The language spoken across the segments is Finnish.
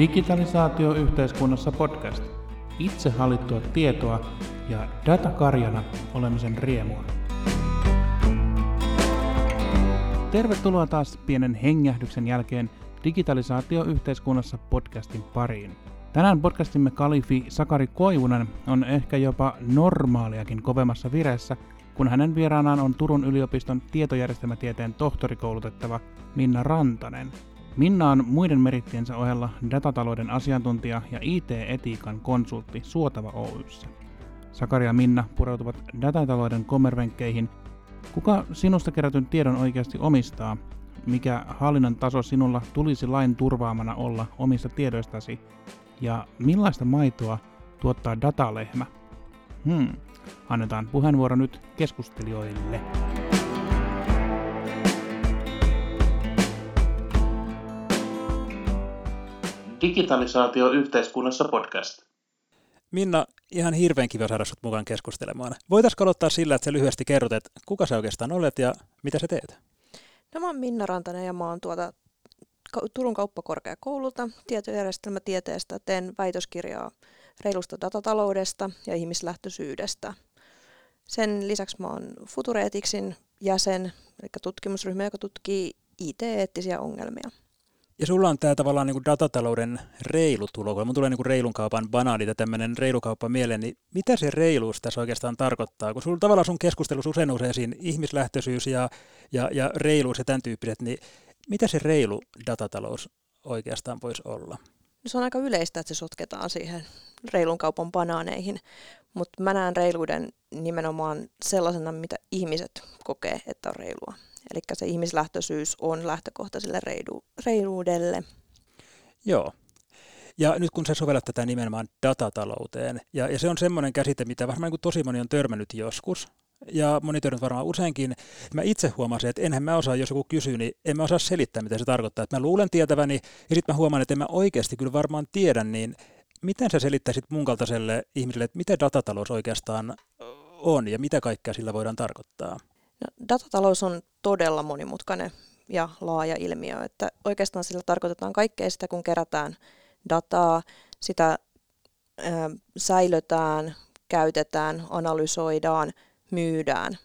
Digitalisaatio-yhteiskunnassa podcast. Itse hallittua tietoa ja datakarjana olemisen riemua. Tervetuloa taas pienen hengähdyksen jälkeen Digitalisaatio-yhteiskunnassa podcastin pariin. Tänään podcastimme kalifi Sakari Koivunen on ehkä jopa normaaliakin kovemmassa vireessä, kun hänen vieraanaan on Turun yliopiston tietojärjestelmätieteen tohtorikoulutettava Minna Rantanen – Minna on muiden merittiensä ohella datatalouden asiantuntija ja IT-etiikan konsultti Suotava Oyssä. Sakari ja Minna pureutuvat datatalouden kommervenkkeihin. Kuka sinusta kerätyn tiedon oikeasti omistaa? Mikä hallinnan taso sinulla tulisi lain turvaamana olla omista tiedoistasi? Ja millaista maitoa tuottaa datalehmä? Hmm. Annetaan puheenvuoro nyt keskustelijoille. Digitalisaatio yhteiskunnassa podcast. Minna, ihan hirveän kiva saada sinut mukaan keskustelemaan. Voitaisiko aloittaa sillä, että sä lyhyesti kerrot, että kuka sä oikeastaan olet ja mitä sä teet? No mä oon Minna Rantanen ja mä oon tuota Turun kauppakorkeakoululta tietojärjestelmätieteestä. Teen väitöskirjaa reilusta datataloudesta ja ihmislähtöisyydestä. Sen lisäksi mä oon Futureetiksin jäsen, eli tutkimusryhmä, joka tutkii IT-eettisiä ongelmia. Ja sulla on tämä tavallaan niin kuin datatalouden reilu tulo, mun tulee niin kuin reilun kaupan banaani tai tämmöinen reilukauppa mieleen, niin mitä se reiluus tässä oikeastaan tarkoittaa? Kun sulla tavallaan sun keskustelussa usein usein siinä ihmislähtöisyys ja, ja, ja reiluus ja tämän tyyppiset, niin mitä se reilu datatalous oikeastaan voisi olla? No se on aika yleistä, että se sotketaan siihen reilun kaupan banaaneihin, mutta mä näen reiluuden nimenomaan sellaisena, mitä ihmiset kokee, että on reilua. Eli se ihmislähtöisyys on lähtökohta sille reilu, reiluudelle. Joo. Ja nyt kun sä sovellat tätä nimenomaan datatalouteen, ja, ja se on semmoinen käsite, mitä varmaan niin tosi moni on törmännyt joskus, ja moni törmännyt varmaan useinkin. Mä itse huomasin, että enhän mä osaa, jos joku kysyy, niin en mä osaa selittää, mitä se tarkoittaa. Että mä luulen tietäväni, ja sitten mä huomaan, että en mä oikeasti kyllä varmaan tiedä, niin miten sä selittäisit mun kaltaiselle ihmiselle, että mitä datatalous oikeastaan on, ja mitä kaikkea sillä voidaan tarkoittaa? Datatalous on todella monimutkainen ja laaja ilmiö, että oikeastaan sillä tarkoitetaan kaikkea sitä, kun kerätään dataa, sitä ö, säilötään, käytetään, analysoidaan, myydään.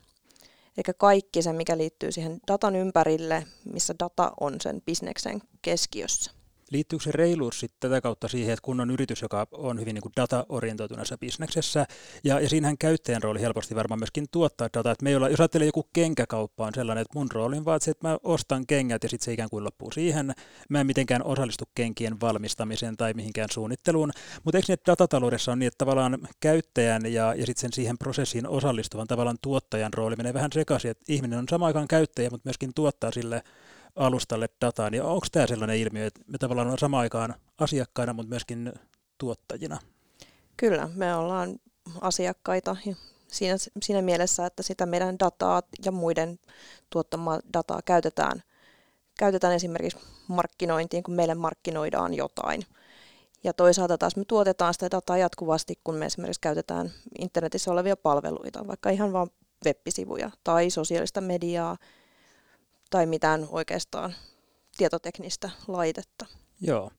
Eli kaikki se, mikä liittyy siihen datan ympärille, missä data on sen bisneksen keskiössä. Liittyykö se reiluus sitten tätä kautta siihen, että kun on yritys, joka on hyvin niin kuin data-orientoituneessa bisneksessä, ja, ja siinähän käyttäjän rooli helposti varmaan myöskin tuottaa dataa, että me ei olla, jos ajattelee joku kenkäkauppa on sellainen, että mun rooli on vaan se, että mä ostan kengät ja sitten se ikään kuin loppuu siihen, mä en mitenkään osallistu kenkien valmistamiseen tai mihinkään suunnitteluun, mutta eikö niin, että datataloudessa on niin, että tavallaan käyttäjän ja, ja sitten sen siihen prosessiin osallistuvan tavallaan tuottajan rooli menee vähän sekaisin, että ihminen on samaan aikaan käyttäjä, mutta myöskin tuottaa sille alustalle dataa, niin onko tämä sellainen ilmiö, että me tavallaan on samaan aikaan asiakkaina, mutta myöskin tuottajina? Kyllä, me ollaan asiakkaita siinä, siinä mielessä, että sitä meidän dataa ja muiden tuottamaa dataa käytetään, käytetään esimerkiksi markkinointiin, kun meille markkinoidaan jotain. Ja toisaalta taas me tuotetaan sitä dataa jatkuvasti, kun me esimerkiksi käytetään internetissä olevia palveluita, vaikka ihan vain web-sivuja tai sosiaalista mediaa, tai mitään oikeastaan tietoteknistä laitetta. Joo.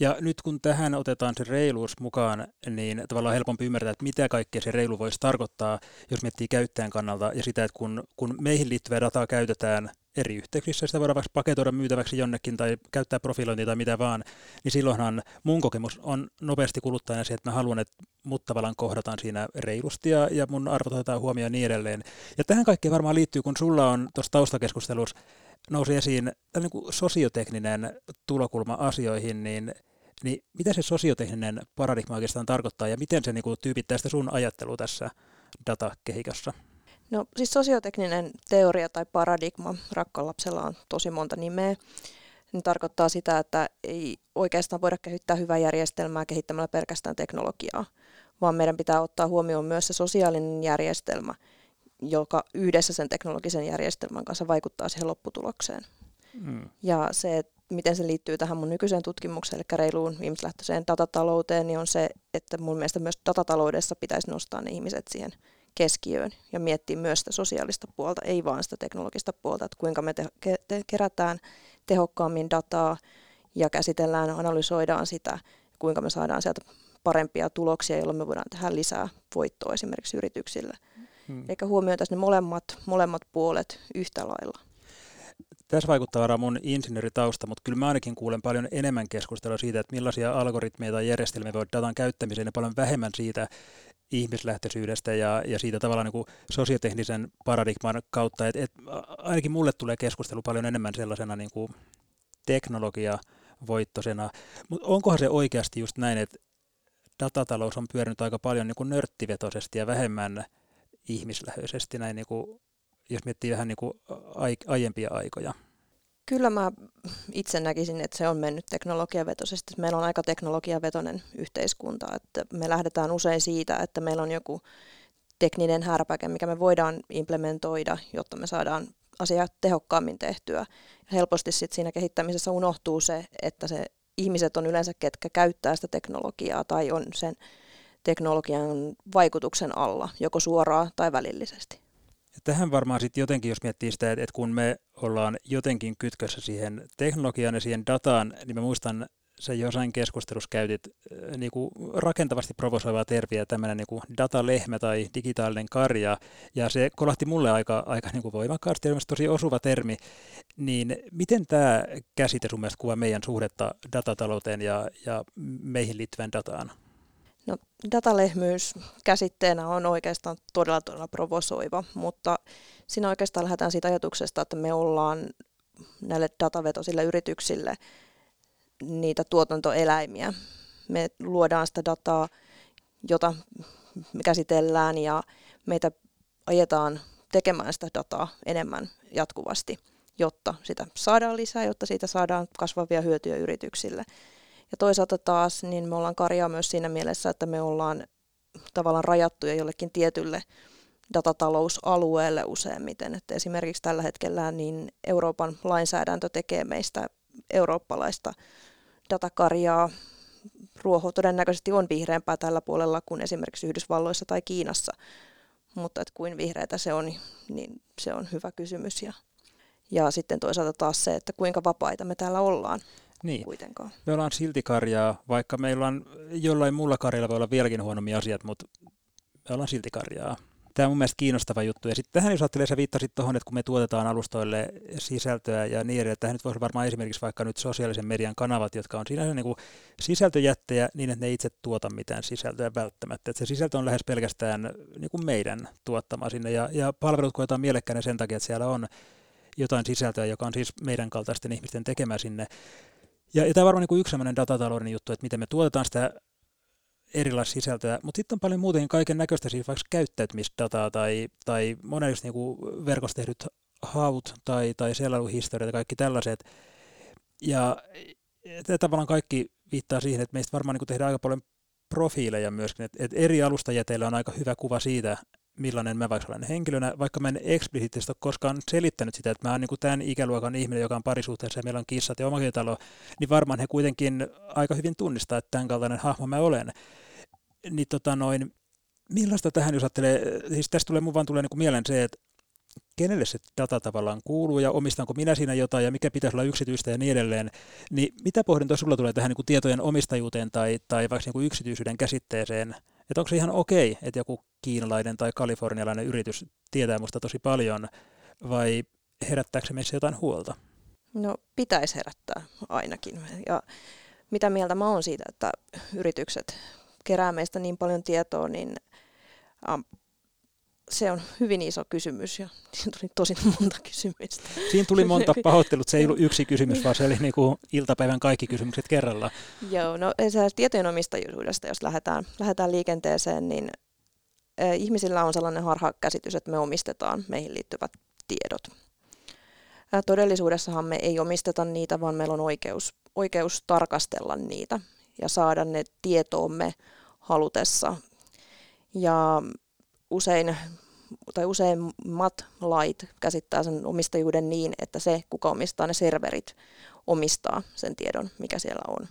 Ja nyt kun tähän otetaan se reiluus mukaan, niin tavallaan on helpompi ymmärtää, että mitä kaikkea se reilu voisi tarkoittaa, jos miettii käyttäjän kannalta ja sitä, että kun, kun meihin liittyvää dataa käytetään eri yhteyksissä, sitä voidaan vaikka paketoida myytäväksi jonnekin tai käyttää profilointia tai mitä vaan, niin silloinhan mun kokemus on nopeasti kuluttajana se, että mä haluan, että mut tavallaan kohdataan siinä reilusti ja, ja mun arvot otetaan huomioon ja niin edelleen. Ja tähän kaikkeen varmaan liittyy, kun sulla on tuossa taustakeskustelussa nousi esiin niin kuin sosiotekninen tulokulma asioihin, niin, niin mitä se sosiotekninen paradigma oikeastaan tarkoittaa ja miten se niin kuin, tyypittää sitä sun ajattelua tässä datakehikossa? No siis sosiotekninen teoria tai paradigma, rakkalapsella on tosi monta nimeä, niin tarkoittaa sitä, että ei oikeastaan voida kehittää hyvää järjestelmää kehittämällä pelkästään teknologiaa, vaan meidän pitää ottaa huomioon myös se sosiaalinen järjestelmä, joka yhdessä sen teknologisen järjestelmän kanssa vaikuttaa siihen lopputulokseen. Mm. Ja se, miten se liittyy tähän mun nykyiseen tutkimukseen, eli reiluun ihmislähtöiseen datatalouteen, niin on se, että mun mielestä myös datataloudessa pitäisi nostaa ne ihmiset siihen keskiöön ja miettiä myös sitä sosiaalista puolta, ei vaan sitä teknologista puolta, että kuinka me te- te- kerätään tehokkaammin dataa ja käsitellään, analysoidaan sitä, kuinka me saadaan sieltä parempia tuloksia, jolloin me voidaan tehdä lisää voittoa esimerkiksi yrityksille. Hmm. Eikä huomioitaisiin ne molemmat, molemmat puolet yhtä lailla. Tässä vaikuttaa varmaan mun insinööritausta, mutta kyllä mä ainakin kuulen paljon enemmän keskustelua siitä, että millaisia algoritmeja tai järjestelmiä voi datan käyttämiseen ja paljon vähemmän siitä ihmislähtöisyydestä ja, ja siitä tavallaan niin kuin sosioteknisen paradigman kautta. Et, et, ainakin mulle tulee keskustelu paljon enemmän sellaisena niin kuin teknologiavoittoisena. Mutta onkohan se oikeasti just näin, että datatalous on pyörinyt aika paljon niin kuin nörttivetoisesti ja vähemmän ihmislähöisesti näin niin kuin jos miettii vähän niin kuin aiempia aikoja? Kyllä mä itse näkisin, että se on mennyt teknologiavetoisesti. Meillä on aika teknologiavetoinen yhteiskunta, että me lähdetään usein siitä, että meillä on joku tekninen härpäke, mikä me voidaan implementoida, jotta me saadaan asiat tehokkaammin tehtyä. Helposti sit siinä kehittämisessä unohtuu se, että se ihmiset on yleensä ketkä käyttää sitä teknologiaa tai on sen teknologian vaikutuksen alla, joko suoraan tai välillisesti. Tähän varmaan sitten jotenkin, jos miettii sitä, että, että kun me ollaan jotenkin kytkössä siihen teknologiaan ja siihen dataan, niin mä muistan, sä jossain keskustelussa käytit äh, niin kuin rakentavasti provosoivaa terviä, tämmöinen niin kuin datalehmä tai digitaalinen karja, ja se kolahti mulle aika, aika niin kuin voimakkaasti, ja tosi osuva termi, niin miten tämä käsite sun mielestä kuvaa meidän suhdetta datatalouteen ja, ja meihin liittyvään dataan? No, datalehmyys käsitteenä on oikeastaan todella todella provosoiva, mutta siinä oikeastaan lähdetään siitä ajatuksesta, että me ollaan näille datavetoisille yrityksille niitä tuotantoeläimiä. Me luodaan sitä dataa, jota me käsitellään ja meitä ajetaan tekemään sitä dataa enemmän jatkuvasti, jotta sitä saadaan lisää, jotta siitä saadaan kasvavia hyötyjä yrityksille. Ja toisaalta taas niin me ollaan karjaa myös siinä mielessä, että me ollaan tavallaan rajattuja jollekin tietylle datatalousalueelle useimmiten. Että esimerkiksi tällä hetkellä niin Euroopan lainsäädäntö tekee meistä eurooppalaista datakarjaa. Ruoho todennäköisesti on vihreämpää tällä puolella kuin esimerkiksi Yhdysvalloissa tai Kiinassa, mutta että kuin vihreätä se on, niin se on hyvä kysymys. Ja, ja sitten toisaalta taas se, että kuinka vapaita me täällä ollaan niin. kuitenkaan. Me ollaan silti karjaa, vaikka meillä on jollain muulla karjalla voi olla vieläkin huonomia asiat, mutta me ollaan silti karjaa. Tämä on mun mielestä kiinnostava juttu. Ja sitten tähän jos ajattelee, sä viittasit tuohon, että kun me tuotetaan alustoille sisältöä ja niin edelleen, tähän nyt voisi varmaan esimerkiksi vaikka nyt sosiaalisen median kanavat, jotka on sinänsä niin kuin sisältöjättejä niin, että ne itse tuota mitään sisältöä välttämättä. Että se sisältö on lähes pelkästään niin kuin meidän tuottama sinne ja, ja palvelut koetaan mielekkäinen sen takia, että siellä on jotain sisältöä, joka on siis meidän kaltaisten ihmisten tekemä sinne. Ja, ja tämä on varmaan niin yksi sellainen datatalouden juttu, että miten me tuotetaan sitä erilaista sisältöä, mutta sitten on paljon muutenkin kaiken näköistä, siis vaikka käyttäytymisdataa tai, tai monesti niin verkossa tehdyt haut tai, tai selailuhistoriat ja kaikki tällaiset. Ja tämä tavallaan kaikki viittaa siihen, että meistä varmaan niin tehdään aika paljon profiileja myöskin, että, että eri alustajäteillä on aika hyvä kuva siitä, millainen mä vaikka olen henkilönä, vaikka mä en eksplisiittisesti ole koskaan selittänyt sitä, että mä oon niin tämän ikäluokan ihminen, joka on parisuhteessa ja meillä on kissat ja omakotitalo, niin varmaan he kuitenkin aika hyvin tunnistaa, että tämän kaltainen hahmo mä olen. Niin tota noin, millaista tähän, jos ajattelee, siis tästä tulee mun vaan tulee niin kuin mieleen se, että kenelle se data tavallaan kuuluu ja omistanko minä siinä jotain ja mikä pitäisi olla yksityistä ja niin edelleen, niin mitä pohdintoa sulla tulee tähän niin kuin tietojen omistajuuteen tai, tai vaikka niin kuin yksityisyyden käsitteeseen? Että onko se ihan okei, että joku kiinalainen tai kalifornialainen yritys tietää musta tosi paljon vai herättääkö se meissä jotain huolta? No pitäisi herättää ainakin. Ja mitä mieltä mä oon siitä, että yritykset kerää meistä niin paljon tietoa, niin se on hyvin iso kysymys ja siinä tuli tosi monta kysymystä. Siinä tuli monta pahoittelut, se ei ollut yksi kysymys, vaan se oli niin kuin iltapäivän kaikki kysymykset kerralla. Joo, no tietojen omistajuudesta, jos lähdetään, lähdetään liikenteeseen, niin ihmisillä on sellainen harha käsitys, että me omistetaan meihin liittyvät tiedot. Todellisuudessahan me ei omisteta niitä, vaan meillä on oikeus, oikeus tarkastella niitä ja saada ne tietoomme halutessa. Ja usein tai useimmat lait käsittää sen omistajuuden niin, että se, kuka omistaa ne serverit, omistaa sen tiedon, mikä siellä on.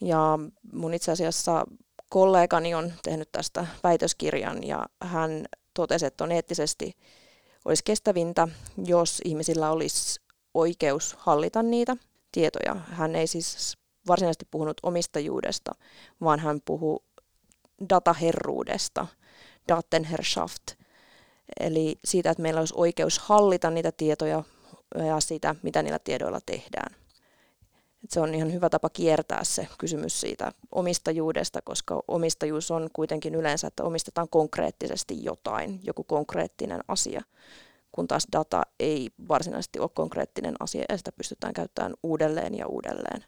Ja mun itse asiassa kollegani on tehnyt tästä väitöskirjan ja hän totesi, että on eettisesti olisi kestävintä, jos ihmisillä olisi oikeus hallita niitä tietoja. Hän ei siis varsinaisesti puhunut omistajuudesta, vaan hän puhuu dataherruudesta, Datenherrschaft, eli siitä, että meillä olisi oikeus hallita niitä tietoja ja sitä, mitä niillä tiedoilla tehdään. Et se on ihan hyvä tapa kiertää se kysymys siitä omistajuudesta, koska omistajuus on kuitenkin yleensä, että omistetaan konkreettisesti jotain, joku konkreettinen asia, kun taas data ei varsinaisesti ole konkreettinen asia ja sitä pystytään käyttämään uudelleen ja uudelleen.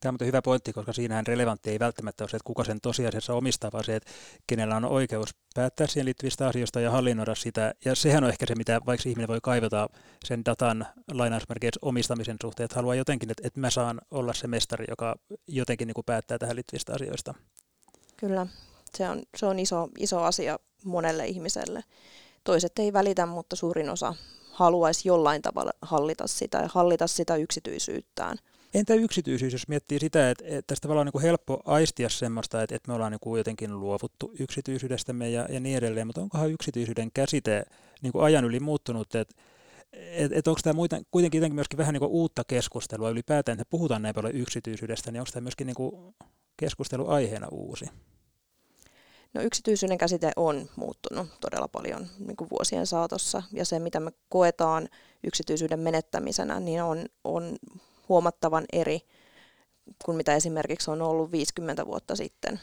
Tämä on hyvä pointti, koska siinähän relevantti ei välttämättä ole se, että kuka sen tosiasiassa omistaa, vaan se, että kenellä on oikeus päättää siihen liittyvistä asioista ja hallinnoida sitä. Ja sehän on ehkä se, mitä vaikka ihminen voi kaivata sen datan lainausmerkeissä omistamisen suhteen, että haluaa jotenkin, että, että mä saan olla se mestari, joka jotenkin niin kuin päättää tähän liittyvistä asioista. Kyllä, se on, se on iso, iso asia monelle ihmiselle. Toiset ei välitä, mutta suurin osa haluaisi jollain tavalla hallita sitä ja hallita sitä yksityisyyttään. Entä yksityisyys, jos miettii sitä, että, että tästä tavallaan on niin helppo aistia semmoista, että, että me ollaan niin jotenkin luovuttu yksityisyydestämme ja, ja niin edelleen, mutta onkohan yksityisyyden käsite niin kuin ajan yli muuttunut, että et, et onko tämä kuitenkin jotenkin myöskin vähän niin kuin uutta keskustelua ylipäätään, että puhutaan näin paljon yksityisyydestä, niin onko tämä myöskin niin kuin keskusteluaiheena uusi? No yksityisyyden käsite on muuttunut todella paljon niin kuin vuosien saatossa ja se, mitä me koetaan yksityisyyden menettämisenä, niin on, on huomattavan eri kuin mitä esimerkiksi on ollut 50 vuotta sitten.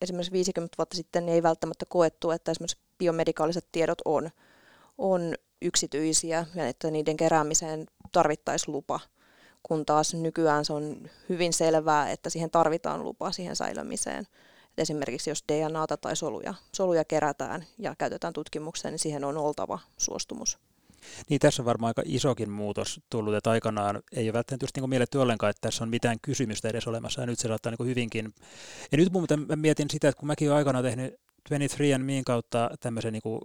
Esimerkiksi 50 vuotta sitten ei välttämättä koettu, että esimerkiksi biomedikaaliset tiedot on, on yksityisiä ja että niiden keräämiseen tarvittaisiin lupa, kun taas nykyään se on hyvin selvää, että siihen tarvitaan lupa siihen säilymiseen. Et esimerkiksi jos DNAta tai soluja, soluja kerätään ja käytetään tutkimukseen, niin siihen on oltava suostumus. Niin tässä on varmaan aika isokin muutos tullut, että aikanaan ei ole välttämättä just niin mielletty ollenkaan, että tässä on mitään kysymystä edes olemassa, ja nyt se saattaa niin hyvinkin. Ja nyt muuten mä mietin sitä, että kun mäkin olen aikanaan tehnyt 23andMein kautta tämmöisen niin kuin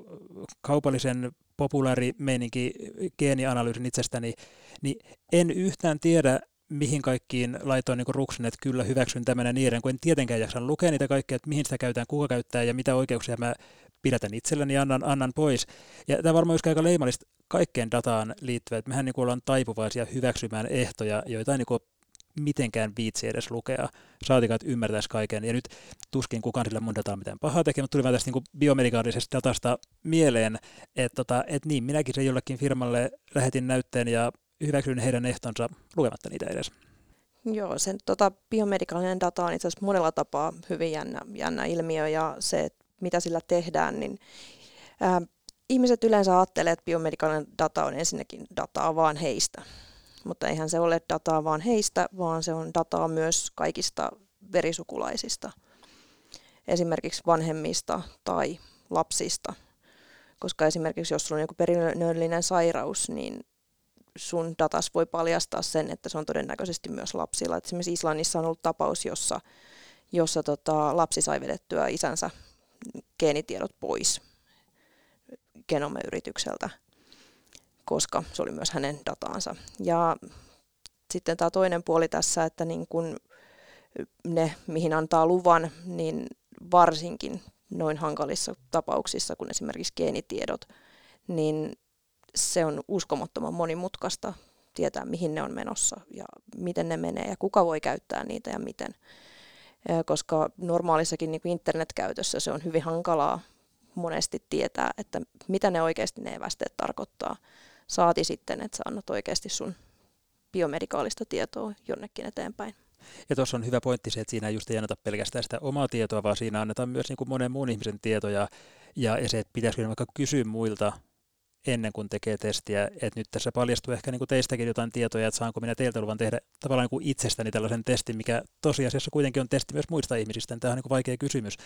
kaupallisen populaarimeininki geenianalyysin itsestäni, niin en yhtään tiedä, mihin kaikkiin laitoin niin ruksin, että kyllä hyväksyn tämän ja niin kun en tietenkään jaksa lukea niitä kaikkea, että mihin sitä käytetään, kuka käyttää ja mitä oikeuksia mä pidätän itselleni ja annan, annan pois. Ja tämä varmaan aika leimallista kaikkeen dataan liittyvä, että mehän niin ollaan taipuvaisia hyväksymään ehtoja, joita ei niin mitenkään viitsi edes lukea. Saatikaan, että ymmärtäisi kaiken. Ja nyt tuskin kukaan sillä mun dataa mitään pahaa tekee, mutta tuli vaan tästä niin biomedikaalisesta datasta mieleen, että, tota, että niin, minäkin se jollekin firmalle lähetin näytteen ja hyväksyin heidän ehtonsa lukematta niitä edes. Joo, sen tota, biomedikaalinen data on itse asiassa monella tapaa hyvin jännä, jännä ilmiö ja se, mitä sillä tehdään, niin ää, ihmiset yleensä ajattelee, että biomedikaalinen data on ensinnäkin dataa vaan heistä. Mutta eihän se ole dataa vaan heistä, vaan se on dataa myös kaikista verisukulaisista. Esimerkiksi vanhemmista tai lapsista. Koska esimerkiksi jos sulla on joku perinnöllinen sairaus, niin sun datas voi paljastaa sen, että se on todennäköisesti myös lapsilla. Et esimerkiksi Islannissa on ollut tapaus, jossa, jossa tota, lapsi sai vedettyä isänsä geenitiedot pois genomeyritykseltä, koska se oli myös hänen dataansa. Ja sitten tämä toinen puoli tässä, että niin kun ne, mihin antaa luvan, niin varsinkin noin hankalissa tapauksissa, kun esimerkiksi geenitiedot, niin se on uskomattoman monimutkaista tietää, mihin ne on menossa ja miten ne menee ja kuka voi käyttää niitä ja miten. Koska normaalissakin niin internetkäytössä se on hyvin hankalaa monesti tietää, että mitä ne oikeasti ne evästeet tarkoittaa. Saati sitten, että sä annat oikeasti sun biomedikaalista tietoa jonnekin eteenpäin. Ja tuossa on hyvä pointti se, että siinä just ei anneta pelkästään sitä omaa tietoa, vaan siinä annetaan myös niin kuin monen muun ihmisen tietoja. Ja, se, että pitäisikö vaikka kysyä muilta ennen kuin tekee testiä, että nyt tässä paljastuu ehkä niin kuin teistäkin jotain tietoja, että saanko minä teiltä luvan tehdä tavallaan niin kuin itsestäni tällaisen testin, mikä tosiasiassa kuitenkin on testi myös muista ihmisistä, tämä on niin kuin vaikea kysymys.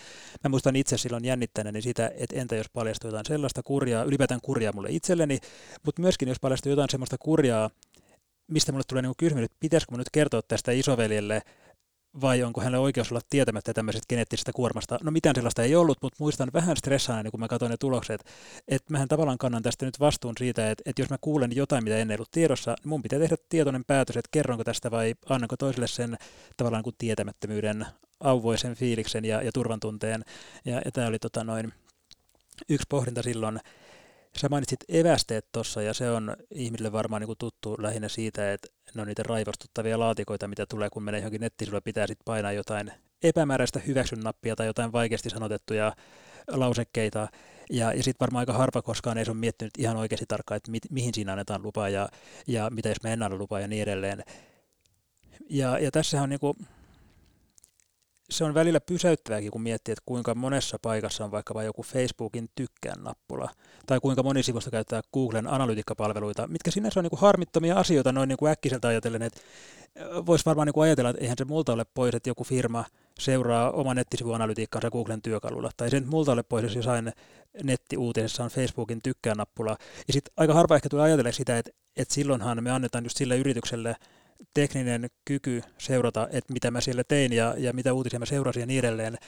Mä muistan itse silloin jännittäneeni sitä, että entä jos paljastuu jotain sellaista kurjaa, ylipäätään kurjaa mulle itselleni, mutta myöskin jos paljastuu jotain sellaista kurjaa, mistä mulle tulee niin kysymys, että pitäisikö nyt kertoa tästä isoveljelle, vai onko hänellä oikeus olla tietämättä tämmöisestä geneettisestä kuormasta. No mitään sellaista ei ollut, mutta muistan vähän stressaana, kun mä katsoin ne tulokset, että mähän tavallaan kannan tästä nyt vastuun siitä, että, että jos mä kuulen jotain, mitä en ollut tiedossa, niin mun pitää tehdä tietoinen päätös, että kerronko tästä vai annanko toiselle sen tavallaan kuin tietämättömyyden auvoisen fiiliksen ja, ja turvan tunteen. Ja, ja tämä oli tota noin, yksi pohdinta silloin, Sä mainitsit evästeet tuossa ja se on ihmisille varmaan niin kuin tuttu lähinnä siitä, että ne on niitä raivostuttavia laatikoita, mitä tulee, kun menee johonkin nettisivuille, pitää sitten painaa jotain epämääräistä hyväksyn nappia tai jotain vaikeasti sanotettuja lausekkeita. Ja, ja sitten varmaan aika harva koskaan ei ole miettinyt ihan oikeasti tarkkaan, että mi, mihin siinä annetaan lupaa ja, ja mitä jos me en anna lupaa ja niin edelleen. Ja, ja tässä on niinku, se on välillä pysäyttävääkin, kun miettii, että kuinka monessa paikassa on vaikkapa joku Facebookin tykkään nappula, tai kuinka moni sivusta käyttää Googlen analytiikkapalveluita, mitkä sinänsä on niin kuin harmittomia asioita noin niin kuin äkkiseltä ajatellen, että voisi varmaan niin kuin ajatella, että eihän se multa ole pois, että joku firma seuraa oman nettisivuanalytiikkaansa Googlen työkalulla, tai sen multa ole pois, jos jossain nettiuutisessa on Facebookin tykkään nappula. Ja sitten aika harva ehkä tulee ajatella sitä, että, että silloinhan me annetaan just sille yritykselle tekninen kyky seurata, että mitä mä siellä tein ja, ja mitä uutisia mä seurasin ja niin edelleen,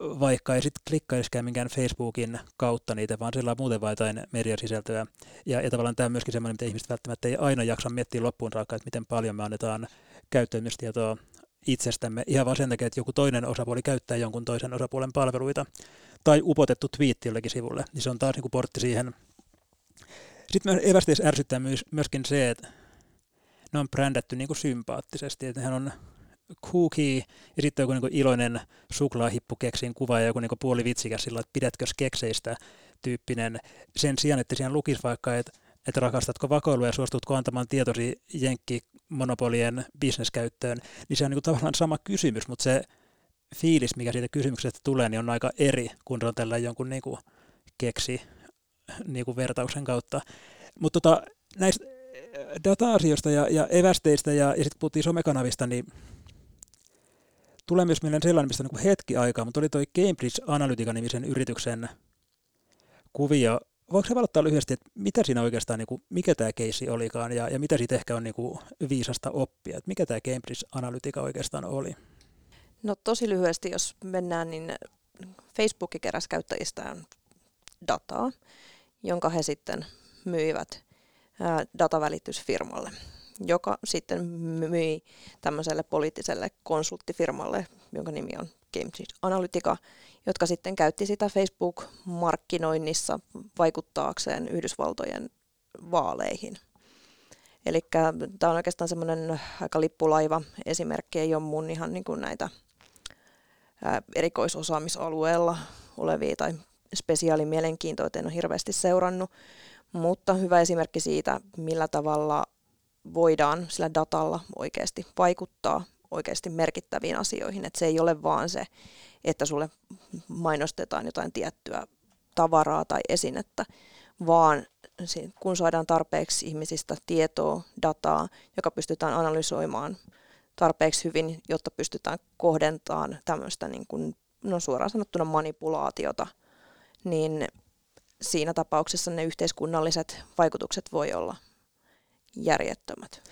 vaikka ei sitten klikkaisikaan minkään Facebookin kautta niitä, vaan siellä on muuten vain jotain mediasisältöä. Ja, ja tavallaan tämä on myöskin sellainen, mitä ihmiset välttämättä ei aina jaksa miettiä loppuun saakka, että miten paljon me annetaan käyttäytymistietoa itsestämme ihan vaan sen takia, että joku toinen osapuoli käyttää jonkun toisen osapuolen palveluita tai upotettu twiitti jollekin sivulle, niin se on taas niin kuin portti siihen. Sitten evästeessä ärsyttää myöskin se, että ne on brändätty niin kuin sympaattisesti, että nehän on cookie ja sitten joku niin iloinen suklaahippu keksiin kuva ja joku niin puoli vitsikäs sillä, että pidätkö kekseistä tyyppinen sen sijaan, että siinä lukisi vaikka, että, että rakastatko vakoilua ja suostutko antamaan tietosi jenkkimonopolien bisneskäyttöön, niin se on niin kuin tavallaan sama kysymys, mutta se fiilis, mikä siitä kysymyksestä tulee, niin on aika eri, kun on tällä jonkun niin kuin keksi niin kuin vertauksen kautta. Mutta tota, näistä data-asioista ja, ja evästeistä ja, ja sitten puhuttiin somekanavista, niin tulee myös mieleen sellainen, mistä niin hetki aikaa, mutta oli toi Cambridge Analytica-nimisen yrityksen kuvio. Voiko se valottaa lyhyesti, että mitä siinä oikeastaan, niin kuin, mikä tämä keissi olikaan ja, ja mitä siitä ehkä on niin kuin, viisasta oppia, että mikä tämä Cambridge Analytica oikeastaan oli? No tosi lyhyesti, jos mennään, niin Facebook keräsi käyttäjistään dataa, jonka he sitten myivät datavälitysfirmalle, joka sitten myi tämmöiselle poliittiselle konsulttifirmalle, jonka nimi on Cambridge Analytica, jotka sitten käytti sitä Facebook-markkinoinnissa vaikuttaakseen Yhdysvaltojen vaaleihin. Eli tämä on oikeastaan semmoinen aika lippulaiva esimerkki, ei ole mun ihan niin kuin näitä erikoisosaamisalueella olevia tai spesiaalimielenkiintoja, en ole hirveästi seurannut, mutta hyvä esimerkki siitä, millä tavalla voidaan sillä datalla oikeasti vaikuttaa oikeasti merkittäviin asioihin. Että se ei ole vaan se, että sulle mainostetaan jotain tiettyä tavaraa tai esinettä, vaan kun saadaan tarpeeksi ihmisistä tietoa, dataa, joka pystytään analysoimaan tarpeeksi hyvin, jotta pystytään kohdentamaan tämmöistä niin kuin, no suoraan sanottuna manipulaatiota, niin siinä tapauksessa ne yhteiskunnalliset vaikutukset voi olla järjettömät.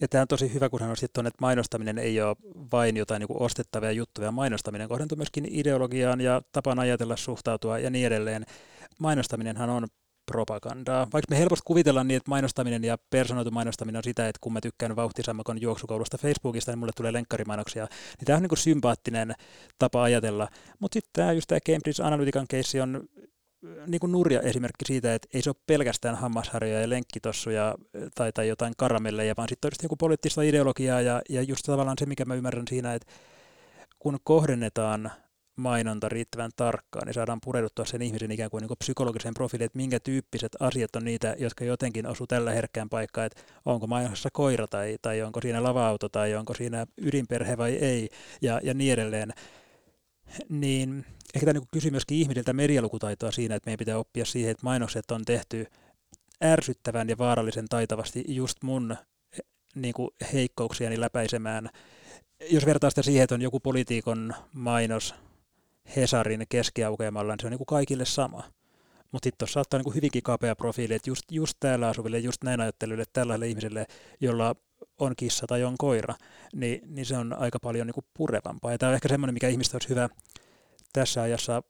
Ja tämä on tosi hyvä, kun sanoit tuonne, että mainostaminen ei ole vain jotain niin ostettavia juttuja. Mainostaminen kohdentuu myöskin ideologiaan ja tapaan ajatella, suhtautua ja niin edelleen. Mainostaminenhan on propagandaa. Vaikka me helposti kuvitellaan niin, että mainostaminen ja personoitu mainostaminen on sitä, että kun mä tykkään vauhtisammakon juoksukoulusta Facebookista, niin mulle tulee lenkkarimainoksia, niin tämä on niin sympaattinen tapa ajatella. Mutta sitten tämä just tämä Cambridge Analytican case on niin kuin nurja esimerkki siitä, että ei se ole pelkästään hammasharjoja ja lenkkitossuja tai, tai jotain karamelleja, vaan sitten on joku poliittista ideologiaa ja, ja just tavallaan se, mikä mä ymmärrän siinä, että kun kohdennetaan mainonta riittävän tarkkaan, niin saadaan pureuduttua sen ihmisen ikään kuin, niin kuin psykologisen profiiliin, että minkä tyyppiset asiat on niitä, jotka jotenkin osuu tällä herkkään paikkaan, että onko mainosessa koira tai, tai onko siinä lava-auto tai onko siinä ydinperhe vai ei ja, ja niin edelleen. Niin ehkä tämä niin kysyy myöskin ihmisiltä medialukutaitoa siinä, että meidän pitää oppia siihen, että mainokset on tehty ärsyttävän ja vaarallisen taitavasti just mun niin kuin heikkouksiani läpäisemään. Jos vertaa sitä siihen, että on joku poliitikon mainos Hesarin keskiaukeamalla, niin se on niin kuin kaikille sama. Mutta sitten tuossa saattaa niin hyvinkin kapea profiili, että just, just täällä asuville, just näin ajatteleville, tällaisille ihmisille, jolla on kissa tai on koira, niin, niin se on aika paljon niin kuin purevampaa. Ja tämä on ehkä semmoinen, mikä ihmistä olisi hyvä tässä ajassa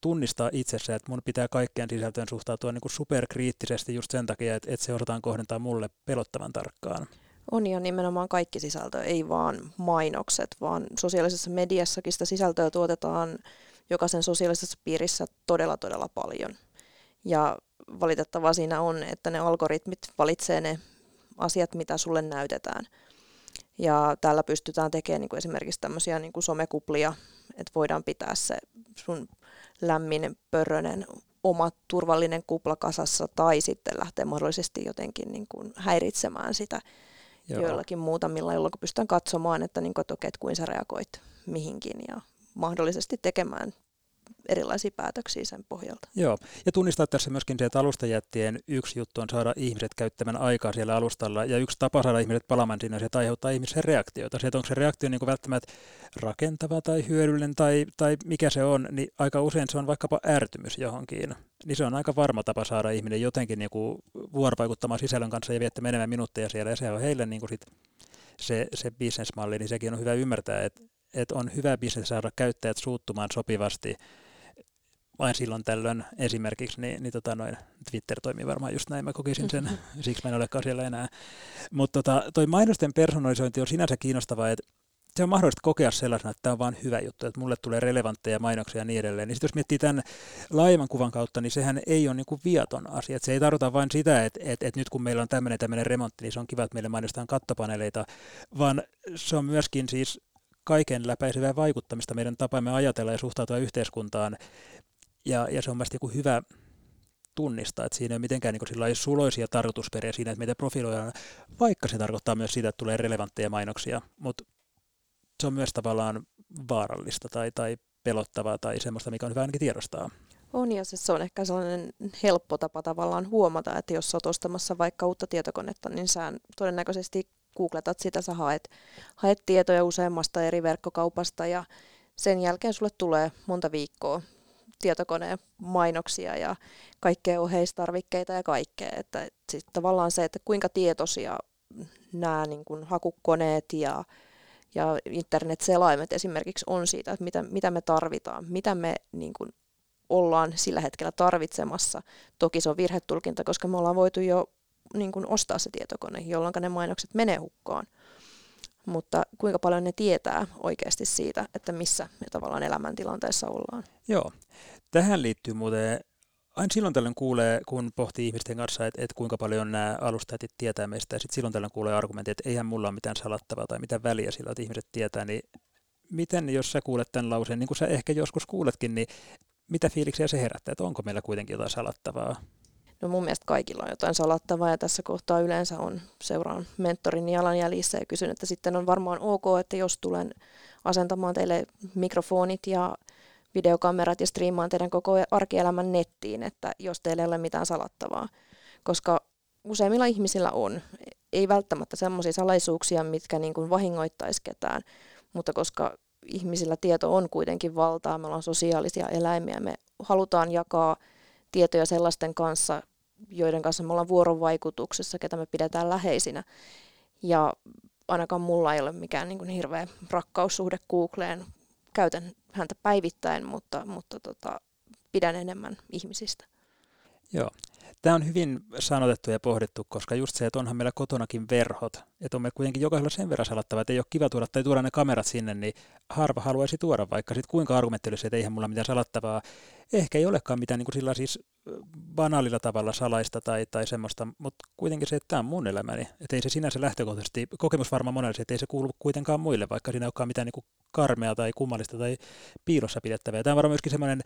tunnistaa itsessä, että mun pitää kaikkeen sisältöön suhtautua niin kuin superkriittisesti just sen takia, että, että se osataan kohdentaa mulle pelottavan tarkkaan. On ja nimenomaan kaikki sisältö, ei vaan mainokset, vaan sosiaalisessa mediassakin sitä sisältöä tuotetaan jokaisen sosiaalisessa piirissä todella todella paljon. Ja valitettavaa siinä on, että ne algoritmit valitsee ne asiat, mitä sulle näytetään. Ja täällä pystytään tekemään niin kuin esimerkiksi tämmöisiä niin kuin somekuplia, että voidaan pitää se sun lämmin, pörrönen, oma turvallinen kupla kasassa tai sitten lähteä mahdollisesti jotenkin niin kuin häiritsemään sitä Joo. joillakin muutamilla, jolloin pystytään katsomaan, että, niin kuin, että okei, että kuin sä reagoit mihinkin ja mahdollisesti tekemään erilaisia päätöksiä sen pohjalta. Joo, ja tunnistaa tässä myöskin se, että alustajättien yksi juttu on saada ihmiset käyttämään aikaa siellä alustalla, ja yksi tapa saada ihmiset palaamaan sinne, se, että aiheuttaa ihmisen reaktioita. Se, että onko se reaktio niin kuin välttämättä rakentava tai hyödyllinen tai, tai mikä se on, niin aika usein se on vaikkapa ärtymys johonkin. Niin se on aika varma tapa saada ihminen jotenkin niin kuin vuorovaikuttamaan sisällön kanssa ja viettämään enemmän minuutteja siellä, ja se on heille niin kuin sit se, se bisnesmalli, niin sekin on hyvä ymmärtää, että, että on hyvä bisnes saada käyttäjät suuttumaan sopivasti vain silloin tällöin esimerkiksi, niin, niin tota noin, Twitter toimii varmaan just näin, mä kokisin sen, siksi mä en olekaan siellä enää. Mutta tota, toi mainosten personalisointi on sinänsä kiinnostavaa, että se on mahdollista kokea sellaisena, että tämä on vain hyvä juttu, että mulle tulee relevantteja mainoksia ja niin edelleen. Niin jos miettii tämän laajemman kuvan kautta, niin sehän ei ole niin kuin viaton asia. Että se ei tarkoita vain sitä, että, että, että nyt kun meillä on tämmöinen tämmöinen remontti, niin se on kiva, että meille mainostetaan kattopaneeleita, vaan se on myöskin siis kaiken läpäisevää vaikuttamista meidän tapamme ajatella ja suhtautua yhteiskuntaan ja, ja se on mielestäni hyvä tunnistaa, että siinä ei ole mitenkään niin suloisia tarkoitusperiä siinä, että meitä profiloidaan, vaikka se tarkoittaa myös sitä, että tulee relevantteja mainoksia, mutta se on myös tavallaan vaarallista tai, tai pelottavaa tai semmoista, mikä on hyvä ainakin tiedostaa. On ja se on ehkä sellainen helppo tapa tavallaan huomata, että jos olet ostamassa vaikka uutta tietokonetta, niin sä todennäköisesti googletat sitä, sä haet, haet tietoja useammasta eri verkkokaupasta ja sen jälkeen sulle tulee monta viikkoa tietokoneen mainoksia ja kaikkea oheistarvikkeita ja kaikkea. Että sit tavallaan se, että kuinka tietoisia nämä niin kuin hakukoneet ja, ja internet-selaimet esimerkiksi on siitä, että mitä, mitä me tarvitaan, mitä me niin kuin ollaan sillä hetkellä tarvitsemassa. Toki se on virhetulkinta, koska me ollaan voitu jo niin kuin ostaa se tietokone, jolloin ne mainokset menee hukkaan. Mutta kuinka paljon ne tietää oikeasti siitä, että missä me tavallaan elämäntilanteessa ollaan. Joo. Tähän liittyy muuten, aina silloin tällöin kuulee, kun pohtii ihmisten kanssa, että, että kuinka paljon nämä alustajat tietää meistä, ja sitten silloin tällöin kuulee argumentti, että eihän mulla ole mitään salattavaa tai mitään väliä sillä, että ihmiset tietää, niin miten, jos sä kuulet tämän lauseen, niin kuin sä ehkä joskus kuuletkin, niin mitä fiiliksiä se herättää, että onko meillä kuitenkin jotain salattavaa? No mun mielestä kaikilla on jotain salattavaa ja tässä kohtaa yleensä on seuraan mentorin jalanjäljissä ja kysyn, että sitten on varmaan ok, että jos tulen asentamaan teille mikrofonit ja videokamerat ja striimaan teidän koko arkielämän nettiin, että jos teillä ei ole mitään salattavaa. Koska useimmilla ihmisillä on. Ei välttämättä sellaisia salaisuuksia, mitkä niin kuin vahingoittaisi ketään, mutta koska ihmisillä tieto on kuitenkin valtaa, me ollaan sosiaalisia eläimiä, me halutaan jakaa tietoja sellaisten kanssa, joiden kanssa me ollaan vuorovaikutuksessa, ketä me pidetään läheisinä. Ja ainakaan mulla ei ole mikään niin kuin hirveä rakkaussuhde Googleen. Käytän häntä päivittäin, mutta, mutta tota, pidän enemmän ihmisistä. Joo. Tämä on hyvin sanotettu ja pohdittu, koska just se, että onhan meillä kotonakin verhot, että on me kuitenkin jokaisella sen verran salattava, että ei ole kiva tuoda tai tuoda ne kamerat sinne, niin harva haluaisi tuoda, vaikka sitten kuinka argumentti että eihän mulla mitään salattavaa. Ehkä ei olekaan mitään niin kuin sillä siis banaalilla tavalla salaista tai, tai semmoista, mutta kuitenkin se, että tämä on mun elämäni. Että ei se sinänsä lähtökohtaisesti, kokemus varmaan monelle, että ei se kuulu kuitenkaan muille, vaikka siinä ei olekaan mitään niin kuin karmea tai kummallista tai piilossa pidettävää. Tämä on varmaan myöskin semmoinen,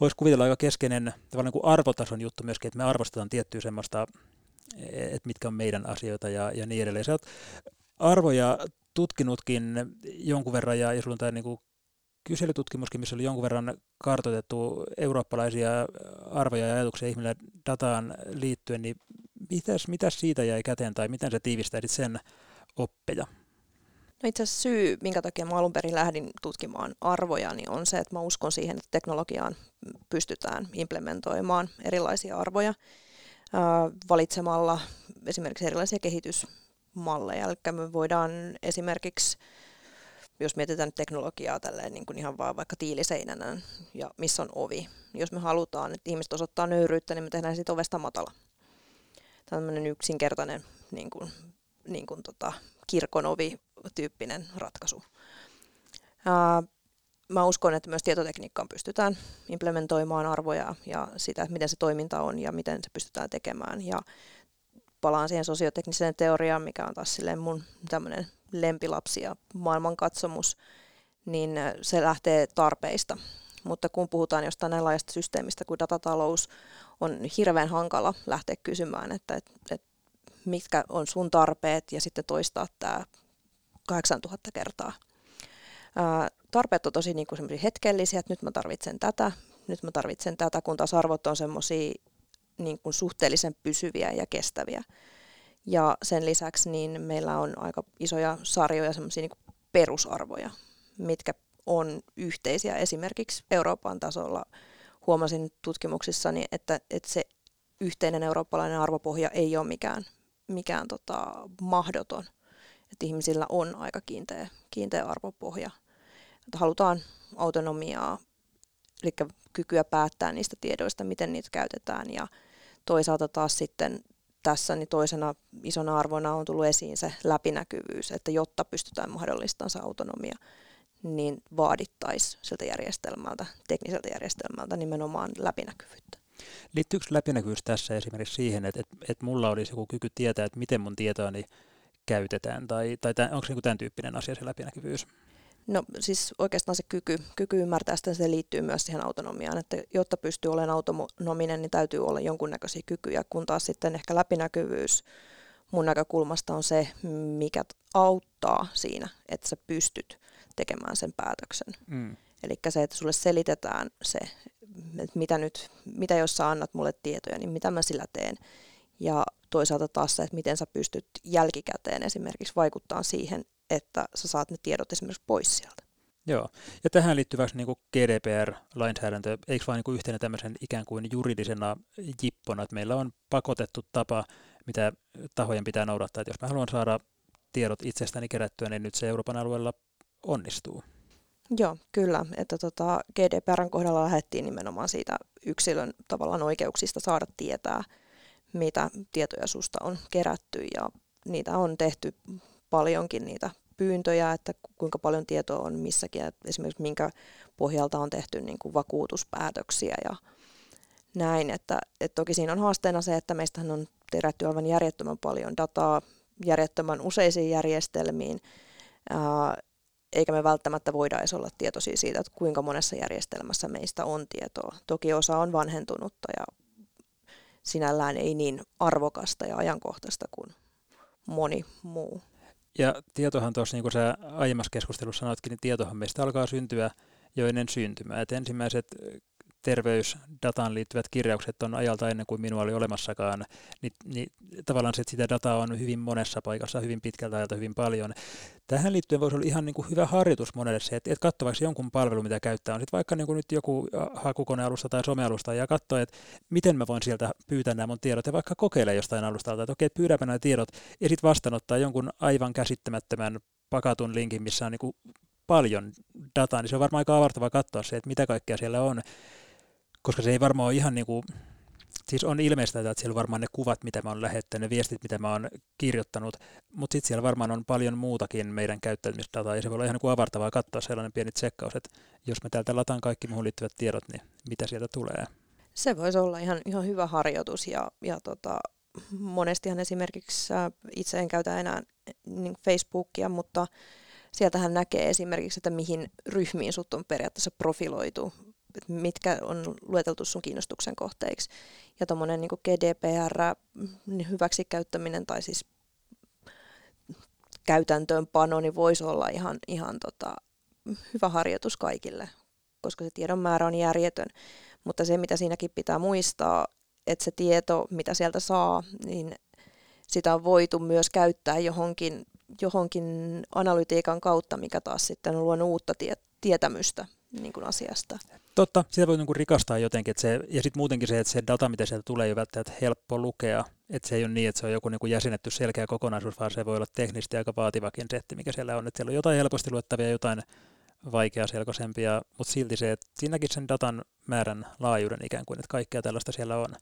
voisi kuvitella aika keskeinen niin kuin arvotason juttu myöskin, että me arvostetaan tiettyä semmoista, että mitkä on meidän asioita ja, ja niin edelleen. Sä oot arvoja tutkinutkin jonkun verran ja, ja sulla on tämä niin kuin kyselytutkimuskin, missä oli jonkun verran kartoitettu eurooppalaisia arvoja ja ajatuksia ihmille dataan liittyen, niin mitäs, mitäs siitä jäi käteen tai miten sä tiivistäisit sen oppeja? No itse asiassa syy, minkä takia mä alun perin lähdin tutkimaan arvoja, niin on se, että mä uskon siihen, että teknologiaan pystytään implementoimaan erilaisia arvoja valitsemalla esimerkiksi erilaisia kehitysmalleja. Eli me voidaan esimerkiksi jos mietitään teknologiaa tälleen niin kuin ihan vaan vaikka tiiliseinänä ja missä on ovi. Jos me halutaan, että ihmiset osoittaa nöyryyttä, niin me tehdään siitä ovesta matala. Tällainen yksinkertainen niin kuin, niin kuin tota, kirkon ovi tyyppinen ratkaisu. Ää, mä uskon, että myös tietotekniikkaan pystytään implementoimaan arvoja ja sitä, miten se toiminta on ja miten se pystytään tekemään. Ja palaan siihen sosiotekniseen teoriaan, mikä on taas silleen mun tämmöinen lempilapsi ja maailmankatsomus, niin se lähtee tarpeista. Mutta kun puhutaan jostain näin laajasta systeemistä kuin datatalous, on hirveän hankala lähteä kysymään, että, että, että mitkä on sun tarpeet ja sitten toistaa tämä 8000 kertaa. Ää, tarpeet on tosi niin kuin hetkellisiä, että nyt mä tarvitsen tätä, nyt mä tarvitsen tätä, kun taas arvot on semmoisia niin suhteellisen pysyviä ja kestäviä. Ja sen lisäksi niin meillä on aika isoja sarjoja semmoisia niin perusarvoja, mitkä on yhteisiä esimerkiksi Euroopan tasolla. Huomasin tutkimuksissani, että, että se yhteinen eurooppalainen arvopohja ei ole mikään, mikään tota, mahdoton. Että ihmisillä on aika kiinteä, kiinteä arvopohja. Että halutaan autonomiaa, eli kykyä päättää niistä tiedoista, miten niitä käytetään ja toisaalta taas sitten tässä niin toisena isona arvona on tullut esiin se läpinäkyvyys, että jotta pystytään mahdollistamaan se autonomia, niin vaadittaisi siltä järjestelmältä, tekniseltä järjestelmältä nimenomaan läpinäkyvyyttä. Liittyykö läpinäkyvyys tässä esimerkiksi siihen, että, että, että mulla olisi joku kyky tietää, että miten mun tietoani käytetään, tai, tai tämän, onko se niin tämän tyyppinen asia se läpinäkyvyys? No siis oikeastaan se kyky, kyky ymmärtää sitä, se liittyy myös siihen autonomiaan, että jotta pystyy olemaan autonominen, niin täytyy olla jonkunnäköisiä kykyjä, kun taas sitten ehkä läpinäkyvyys mun näkökulmasta on se, mikä auttaa siinä, että sä pystyt tekemään sen päätöksen. Mm. Eli se, että sulle selitetään se, että mitä nyt, mitä jos sä annat mulle tietoja, niin mitä mä sillä teen. Ja toisaalta taas se, että miten sä pystyt jälkikäteen esimerkiksi vaikuttaa siihen, että sä saat ne tiedot esimerkiksi pois sieltä. Joo, ja tähän liittyväksi niin GDPR-lainsäädäntö, eikö vain niin yhtenä tämmöisen ikään kuin juridisena jippona, että meillä on pakotettu tapa, mitä tahojen pitää noudattaa, että jos mä haluan saada tiedot itsestäni kerättyä, niin nyt se Euroopan alueella onnistuu. Joo, kyllä. Että tota, GDPRn kohdalla lähdettiin nimenomaan siitä yksilön tavallaan oikeuksista saada tietää, mitä tietoja susta on kerätty ja niitä on tehty paljonkin niitä pyyntöjä, että kuinka paljon tietoa on missäkin, että esimerkiksi minkä pohjalta on tehty niin kuin vakuutuspäätöksiä ja näin. Että, että toki siinä on haasteena se, että meistähän on kerätty aivan järjettömän paljon dataa järjettömän useisiin järjestelmiin, ää, eikä me välttämättä voida edes olla tietoisia siitä, että kuinka monessa järjestelmässä meistä on tietoa. Toki osa on vanhentunutta ja sinällään ei niin arvokasta ja ajankohtaista kuin moni muu. Ja tietohan tuossa, niin kuin sä aiemmassa keskustelussa sanoitkin, niin tietohan meistä alkaa syntyä jo ennen syntymää. Et ensimmäiset terveysdataan liittyvät kirjaukset on ajalta ennen kuin minua oli olemassakaan, niin, niin tavallaan se, että sitä dataa on hyvin monessa paikassa, hyvin pitkältä ajalta hyvin paljon. Tähän liittyen voisi olla ihan niin kuin hyvä harjoitus monelle se, että, että katso vaikka jonkun palvelu, mitä käyttää, on sitten vaikka niin kuin nyt joku hakukonealusta tai somealusta, ja katso, että miten mä voin sieltä pyytää nämä mun tiedot, ja vaikka kokeile jostain alustalta, että okei, pyydäpä nämä tiedot, ja sitten vastaanottaa jonkun aivan käsittämättömän pakatun linkin, missä on niin kuin paljon dataa, niin se on varmaan aika avartava katsoa se, että mitä kaikkea siellä on koska se ei varmaan ole ihan niin kuin, siis on ilmeistä, että siellä varmaan ne kuvat, mitä mä oon lähettänyt, ne viestit, mitä mä oon kirjoittanut, mutta sitten siellä varmaan on paljon muutakin meidän käyttäytymisdataa, ja se voi olla ihan niin kuin avartavaa katsoa sellainen pieni tsekkaus, että jos mä täältä lataan kaikki muuhun liittyvät tiedot, niin mitä sieltä tulee? Se voisi olla ihan, ihan hyvä harjoitus, ja, ja tota, monestihan esimerkiksi äh, itse en käytä enää niin Facebookia, mutta sieltähän näkee esimerkiksi, että mihin ryhmiin sut on periaatteessa profiloitu mitkä on lueteltu sun kiinnostuksen kohteiksi. Ja tuommoinen niin GDPR, niin hyväksikäyttäminen tai siis käytäntöönpano, niin voisi olla ihan, ihan tota, hyvä harjoitus kaikille, koska se tiedon määrä on järjetön. Mutta se, mitä siinäkin pitää muistaa, että se tieto, mitä sieltä saa, niin sitä on voitu myös käyttää johonkin, johonkin analytiikan kautta, mikä taas sitten on luonut uutta tie- tietämystä niin kuin asiasta. Totta, sitä voi niin kuin rikastaa jotenkin, että se, ja sitten muutenkin se, että se data, mitä sieltä tulee, ei ole välttämättä helppo lukea, että se ei ole niin, että se on joku niin kuin jäsenetty selkeä kokonaisuus, vaan se voi olla teknisesti aika vaativakin setti, mikä siellä on, että siellä on jotain helposti luettavia, jotain vaikeaselkoisempia, mutta silti se, että siinäkin sen datan määrän laajuuden ikään kuin, että kaikkea tällaista siellä on.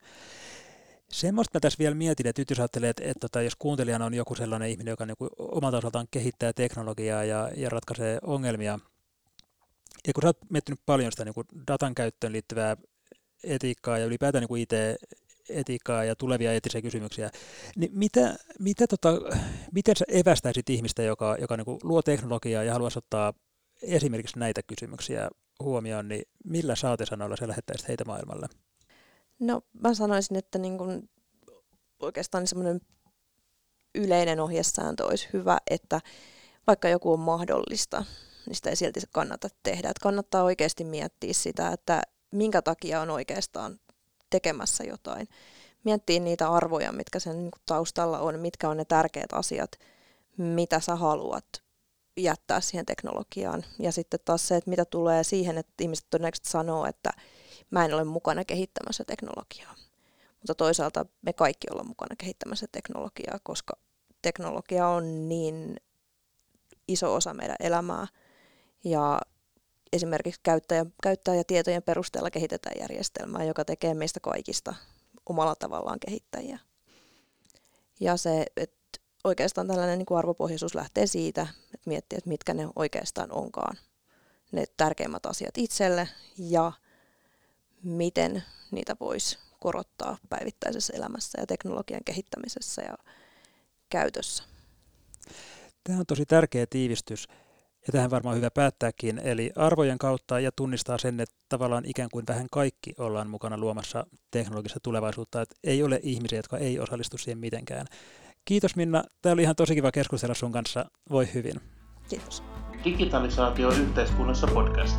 Semmoista mä tässä vielä mietin, että jos ajattelee, että, että, että jos kuuntelijana on joku sellainen ihminen, joka niin kuin omalta osaltaan kehittää teknologiaa ja, ja ratkaisee ongelmia, Ja kun sä oot miettinyt paljon sitä niin kuin datan käyttöön liittyvää etiikkaa ja ylipäätään niin kuin IT-etiikkaa ja tulevia eettisiä kysymyksiä, niin mitä, mitä tota, miten sä evästäisit ihmistä, joka, joka niin kuin luo teknologiaa ja haluaisi ottaa esimerkiksi näitä kysymyksiä huomioon, niin millä saatesanoilla sä lähettäisit heitä maailmalle? No mä sanoisin, että niin kun oikeastaan semmoinen yleinen ohjesääntö olisi hyvä, että vaikka joku on mahdollista, niin sitä ei silti kannata tehdä. Että kannattaa oikeasti miettiä sitä, että minkä takia on oikeastaan tekemässä jotain. Miettiä niitä arvoja, mitkä sen niin taustalla on, mitkä on ne tärkeät asiat, mitä sä haluat jättää siihen teknologiaan. Ja sitten taas se, että mitä tulee siihen, että ihmiset todennäköisesti sanoo, että mä en ole mukana kehittämässä teknologiaa. Mutta toisaalta me kaikki ollaan mukana kehittämässä teknologiaa, koska teknologia on niin iso osa meidän elämää. Ja esimerkiksi käyttäjä, käyttäjätietojen perusteella kehitetään järjestelmää, joka tekee meistä kaikista omalla tavallaan kehittäjiä. Ja se, että oikeastaan tällainen niin kuin arvopohjaisuus lähtee siitä, että miettii, että mitkä ne oikeastaan onkaan ne tärkeimmät asiat itselle ja miten niitä voisi korottaa päivittäisessä elämässä ja teknologian kehittämisessä ja käytössä. Tämä on tosi tärkeä tiivistys ja tähän varmaan hyvä päättääkin. Eli arvojen kautta ja tunnistaa sen, että tavallaan ikään kuin vähän kaikki ollaan mukana luomassa teknologista tulevaisuutta, että ei ole ihmisiä, jotka ei osallistu siihen mitenkään. Kiitos Minna, tämä oli ihan tosi kiva keskustella sun kanssa. Voi hyvin. Kiitos. Digitalisaatio yhteiskunnassa podcast.